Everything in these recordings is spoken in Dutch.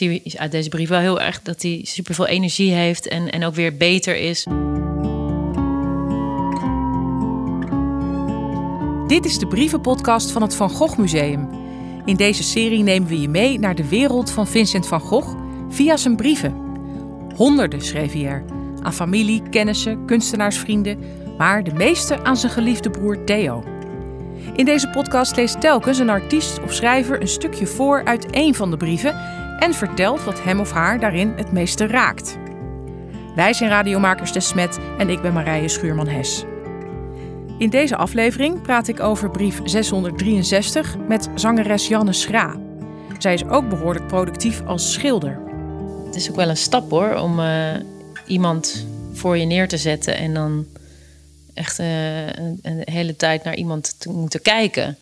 ik zie uit deze brief wel heel erg dat hij superveel energie heeft en, en ook weer beter is. Dit is de brievenpodcast van het Van Gogh Museum. In deze serie nemen we je mee naar de wereld van Vincent van Gogh via zijn brieven. Honderden schreef hij er. Aan familie, kennissen, kunstenaarsvrienden, maar de meeste aan zijn geliefde broer Theo. In deze podcast leest telkens een artiest of schrijver een stukje voor uit één van de brieven en vertelt wat hem of haar daarin het meeste raakt. Wij zijn radiomakers De Smet en ik ben Marije Schuurman-Hes. In deze aflevering praat ik over brief 663 met zangeres Janne Schra. Zij is ook behoorlijk productief als schilder. Het is ook wel een stap hoor, om uh, iemand voor je neer te zetten en dan echt uh, een, een, hele tijd naar iemand te moeten kijken.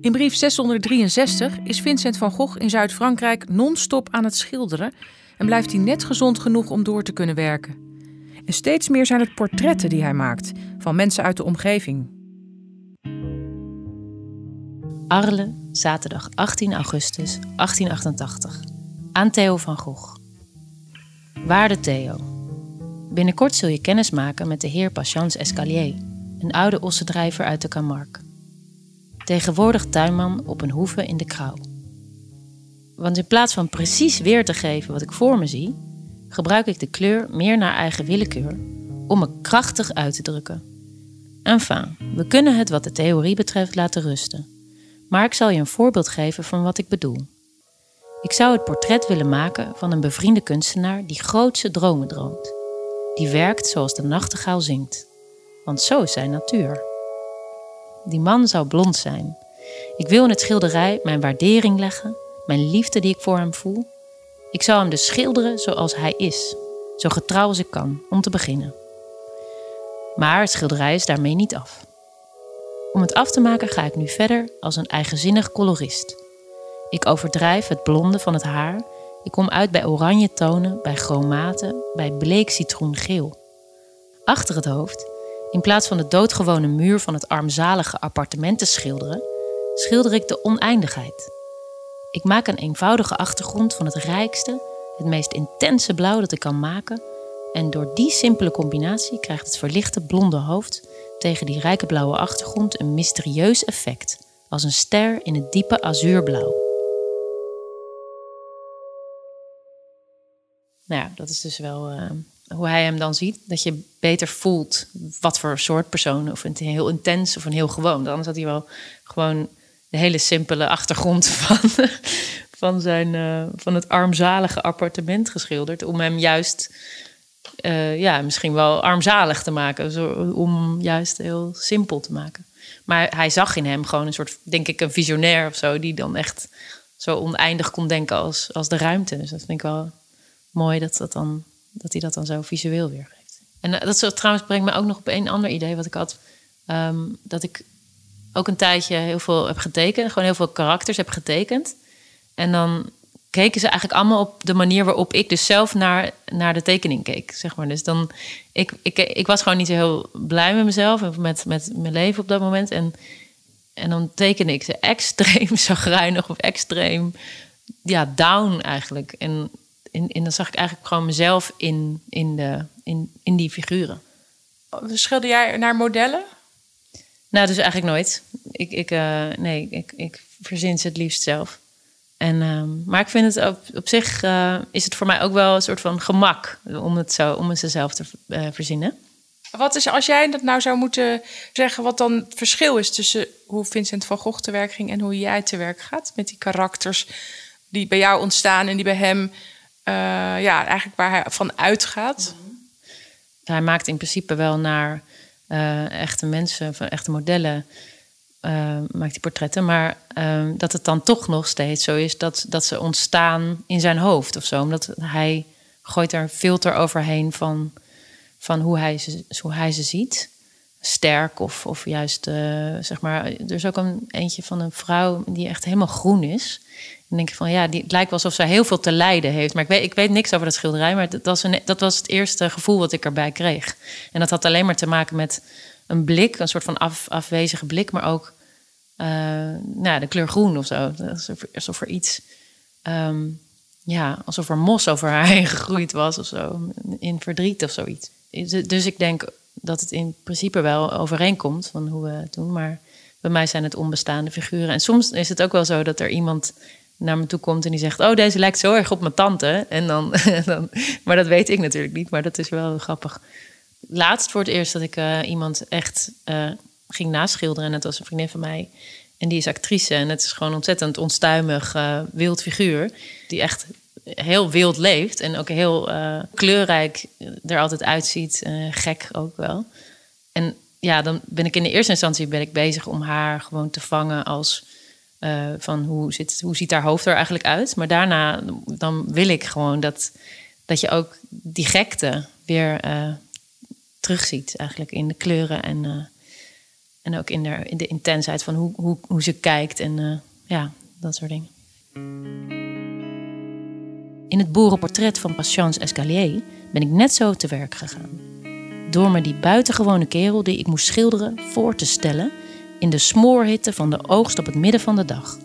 In brief 663 is Vincent van Gogh in Zuid-Frankrijk non-stop aan het schilderen en blijft hij net gezond genoeg om door te kunnen werken. En steeds meer zijn het portretten die hij maakt van mensen uit de omgeving. Arles, zaterdag 18 augustus 1888. Aan Theo van Gogh. Waarde Theo. Binnenkort zul je kennis maken met de heer Patience Escalier, een oude ossendrijver uit de Camargue. Tegenwoordig tuinman op een hoeve in de Krauw. Want in plaats van precies weer te geven wat ik voor me zie, gebruik ik de kleur meer naar eigen willekeur om me krachtig uit te drukken. Enfin, we kunnen het wat de theorie betreft laten rusten. Maar ik zal je een voorbeeld geven van wat ik bedoel. Ik zou het portret willen maken van een bevriende kunstenaar die grootse dromen droomt. Die werkt zoals de nachtegaal zingt. Want zo is zijn natuur. Die man zou blond zijn. Ik wil in het schilderij mijn waardering leggen, mijn liefde die ik voor hem voel. Ik zou hem dus schilderen zoals hij is, zo getrouw als ik kan, om te beginnen. Maar het schilderij is daarmee niet af. Om het af te maken ga ik nu verder als een eigenzinnig colorist. Ik overdrijf het blonde van het haar. Ik kom uit bij oranje tonen, bij chromaten, bij bleek citroengeel. Achter het hoofd in plaats van de doodgewone muur van het armzalige appartement te schilderen, schilder ik de oneindigheid. Ik maak een eenvoudige achtergrond van het rijkste, het meest intense blauw dat ik kan maken, en door die simpele combinatie krijgt het verlichte blonde hoofd tegen die rijke blauwe achtergrond een mysterieus effect, als een ster in het diepe azuurblauw. Nou ja, dat is dus wel uh, hoe hij hem dan ziet, dat je beter voelt wat voor soort persoon. Of een heel intens of een heel gewoon. Anders had hij wel gewoon de hele simpele achtergrond van, van, zijn, uh, van het armzalige appartement geschilderd. Om hem juist, uh, ja, misschien wel armzalig te maken. Zo, om juist heel simpel te maken. Maar hij zag in hem gewoon een soort, denk ik, een visionair of zo. Die dan echt zo oneindig kon denken als, als de ruimte. Dus dat vind ik wel mooi dat dat dan dat hij dat dan zo visueel weergeeft. En uh, dat zo, trouwens brengt me ook nog op een ander idee wat ik had. Um, dat ik ook een tijdje heel veel heb getekend. Gewoon heel veel karakters heb getekend. En dan keken ze eigenlijk allemaal op de manier waarop ik dus zelf naar, naar de tekening keek. Zeg maar. Dus dan, ik, ik, ik was gewoon niet zo heel blij met mezelf en met, met mijn leven op dat moment. En, en dan tekende ik ze extreem zagrijnig of extreem ja, down eigenlijk. En en, en dan zag ik eigenlijk gewoon mezelf in, in, de, in, in die figuren. Schilder jij naar modellen? Nou, dus eigenlijk nooit. Ik, ik, uh, nee, ik, ik verzin ze het liefst zelf. En, uh, maar ik vind het op, op zich uh, is het voor mij ook wel een soort van gemak om het zo om het zelf te uh, verzinnen. Wat is als jij dat nou zou moeten zeggen, wat dan het verschil is tussen hoe Vincent van Gogh te werk ging en hoe jij te werk gaat met die karakters die bij jou ontstaan en die bij hem ja, eigenlijk waar hij van uitgaat. Hij maakt in principe wel naar uh, echte mensen, van echte modellen, uh, maakt hij portretten. Maar ehm, dat het dan toch nog steeds zo is dat, dat ze ontstaan in zijn hoofd of zo. Omdat hij gooit er een filter overheen van, van hoe, hij ze, hoe hij ze ziet. Sterk of, of juist, zeg maar. Er is ook een eentje van een vrouw die echt helemaal groen is. Dan denk ik van ja, die, het lijkt wel alsof ze heel veel te lijden heeft. Maar ik weet, ik weet niks over dat schilderij. Maar dat was, een, dat was het eerste gevoel wat ik erbij kreeg. En dat had alleen maar te maken met een blik, een soort van af, afwezige blik, maar ook uh, nou, de kleur groen of zo. Alsof, er iets, ehm, ja, alsof er mos over haar heen gegroeid was of zo. In verdriet of zoiets. Dus ik denk dat het in principe wel overeenkomt van hoe we het doen. Maar bij mij zijn het onbestaande figuren. En soms is het ook wel zo dat er iemand naar me toe komt en die zegt: Oh, deze lijkt zo erg op mijn tante. En dan, dan maar dat weet ik natuurlijk niet, maar dat is wel grappig. Laatst voor het eerst dat ik uh, iemand echt uh, ging naschilderen. En dat was een vriendin van mij. En die is actrice. En het is gewoon ontzettend onstuimig, uh, wild figuur. Die echt heel wild leeft. En ook heel kleurrijk er altijd uitziet. gek ook wel. En ja, dan ben ik in de eerste instantie ben ik bezig om haar gewoon te vangen als uh, van hoe, hoe ziet haar hoofd er eigenlijk uit. Maar daarna dan wil ik gewoon dat, dat je ook die gekte weer uh, terugziet. Eigenlijk in de kleuren en, uh, en ook in de, in de intensheid van hoe, hoe, hoe ze kijkt en ja, dat soort dingen. In het boerenportret van Patience Escalier ben ik net zo te werk gegaan. Door me die buitengewone kerel die ik moest schilderen voor te stellen in de smoorhitte van de oogst op het midden van de dag.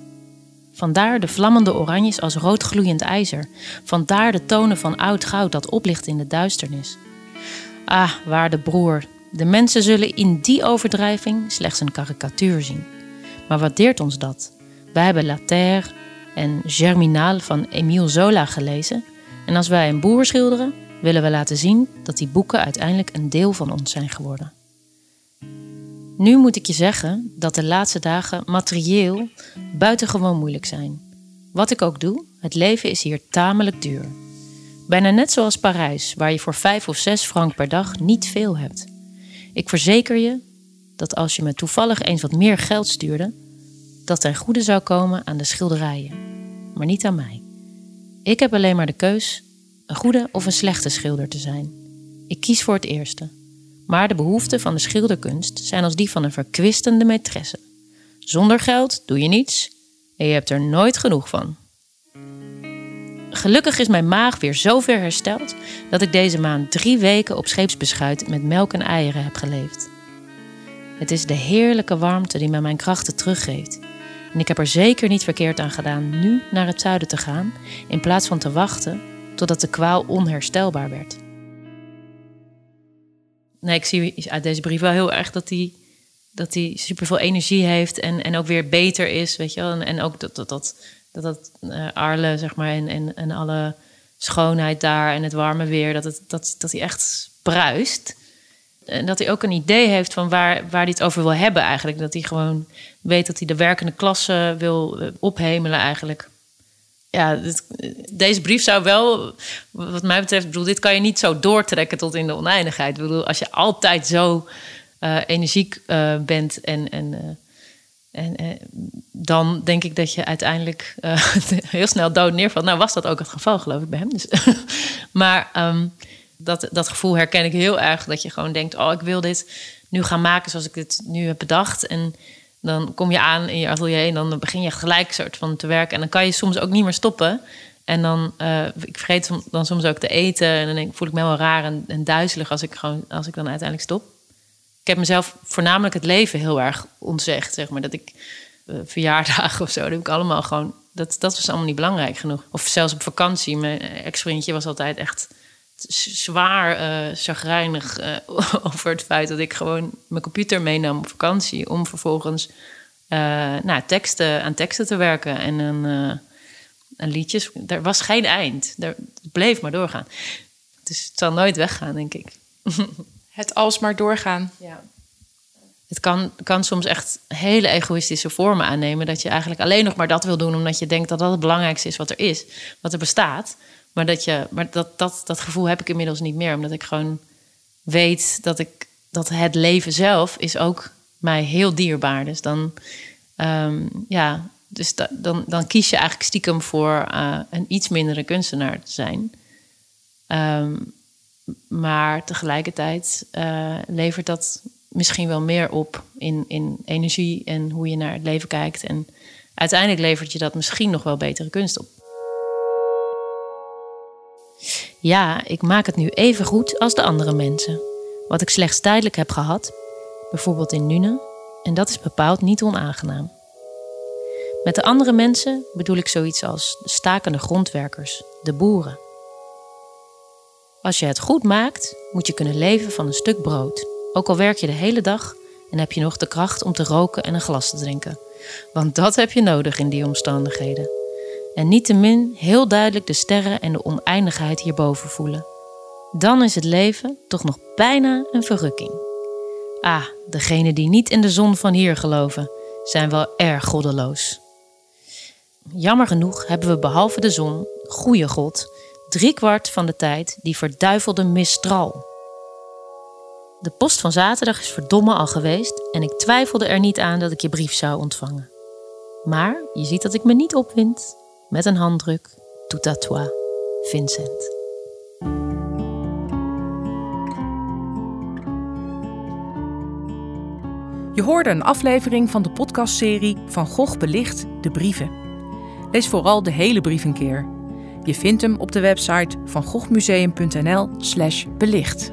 Vandaar de vlammende oranjes als roodgloeiend ijzer. Vandaar de tonen van oud goud dat oplicht in de duisternis. Ah, waarde broer, de mensen zullen in die overdrijving slechts een karikatuur zien. Maar wat deert ons dat? Wij hebben La Terre en Germinal van Émile Zola gelezen. En als wij een boer schilderen, willen we laten zien dat die boeken uiteindelijk een deel van ons zijn geworden. Nu moet ik je zeggen dat de laatste dagen materieel buitengewoon moeilijk zijn. Wat ik ook doe, het leven is hier tamelijk duur. Bijna net zoals Parijs, waar je voor 5 of 6 frank per dag niet veel hebt. Ik verzeker je dat als je me toevallig eens wat meer geld stuurde, dat ten goede zou komen aan de schilderijen, maar niet aan mij. Ik heb alleen maar de keus een goede of een slechte schilder te zijn. Ik kies voor het eerste. Maar de behoeften van de schilderkunst zijn als die van een verkwistende maîtresse. Zonder geld doe je niets en je hebt er nooit genoeg van. Gelukkig is mijn maag weer zo ver hersteld dat ik deze maand drie weken op scheepsbeschuit met melk en eieren heb geleefd. Het is de heerlijke warmte die me mijn krachten teruggeeft. En ik heb er zeker niet verkeerd aan gedaan nu naar het zuiden te gaan, in plaats van te wachten totdat de kwaal onherstelbaar werd nee, ik zie uit deze brief wel heel erg dat hij dat hij superveel energie heeft en, en ook weer beter is, weet je wel. En, en ook dat dat, dat, dat, dat uh, Arle, zeg maar, en, en, en alle schoonheid daar en het warme weer, dat, het, dat, dat hij echt bruist. En dat hij ook een idee heeft van waar, waar hij het over wil hebben eigenlijk. Dat hij gewoon weet dat hij de werkende klasse wil eh, ophemelen eigenlijk ja, deze brief zou wel, wat mij betreft, bedoel, dit kan je niet zo doortrekken tot in de oneindigheid. Ik bedoel, als je altijd zo uh, energiek uh, bent en, en, uh, en dan denk ik dat je uiteindelijk heel snel dood neervalt. Nou, was dat ook het geval, geloof ik, bij hem. Dus. maar um, dat, dat gevoel herken ik heel erg, dat je gewoon denkt, oh, ik wil dit nu gaan maken zoals ik dit nu heb bedacht. En dan kom je aan in je atelier en dan begin je gelijk soort van te werken. En dan kan je soms ook niet meer stoppen. En dan, uh, ik vergeet dan soms ook te eten. En dan voel ik me wel raar en, en duizelig als ik, gewoon, als ik dan uiteindelijk stop. Ik heb mezelf voornamelijk het leven heel erg ontzegd, zeg maar. Dat ik uh, verjaardagen of zo, dat heb ik allemaal gewoon... Dat, dat was allemaal niet belangrijk genoeg. Of zelfs op vakantie. Mijn ex-vriendje was altijd echt zwaar uh, chagrijnig uh, over het feit dat ik gewoon mijn computer meenam op vakantie om vervolgens uh, nou, teksten, aan teksten te werken en een, en liedjes. Er was geen eind. Er, het bleef maar doorgaan. Dus het zal nooit weggaan, denk ik. Het alsmaar doorgaan. Ja. Het kan, kan soms echt hele egoïstische vormen aannemen. Dat je eigenlijk alleen nog maar dat wil doen omdat je denkt dat dat het belangrijkste is wat er is, wat er bestaat. Maar, dat, je, maar dat, dat, dat gevoel heb ik inmiddels niet meer. Omdat ik gewoon weet dat, ik, dat het leven zelf is ook mij heel dierbaar. Dus dan, um, ja, dus da, dan, dan kies je eigenlijk stiekem voor uh, een iets mindere kunstenaar te zijn. Um, maar tegelijkertijd uh, levert dat misschien wel meer op in, in energie en hoe je naar het leven kijkt. En uiteindelijk levert je dat misschien nog wel betere kunst op. Ja, ik maak het nu even goed als de andere mensen. Wat ik slechts tijdelijk heb gehad, bijvoorbeeld in Nune, en dat is bepaald niet onaangenaam. Met de andere mensen bedoel ik zoiets als de stakende grondwerkers, de boeren. Als je het goed maakt, moet je kunnen leven van een stuk brood. Ook al werk je de hele dag en heb je nog de kracht om te roken en een glas te drinken. Want dat heb je nodig in die omstandigheden. En niettemin heel duidelijk de sterren en de oneindigheid hierboven voelen. Dan is het leven toch nog bijna een verrukking. Ah, degenen die niet in de zon van hier geloven, zijn wel erg goddeloos. Jammer genoeg hebben we behalve de zon, goede God, driekwart van de tijd die verduivelde mistral. De post van zaterdag is verdomme al geweest en ik twijfelde er niet aan dat ik je brief zou ontvangen. Maar je ziet dat ik me niet opwind. Met een handdruk, tout à toi, Vincent. Je hoorde een aflevering van de podcastserie Van Gogh belicht de brieven. Lees vooral de hele brief een keer. Je vindt hem op de website van goghmuseum.nl/belicht.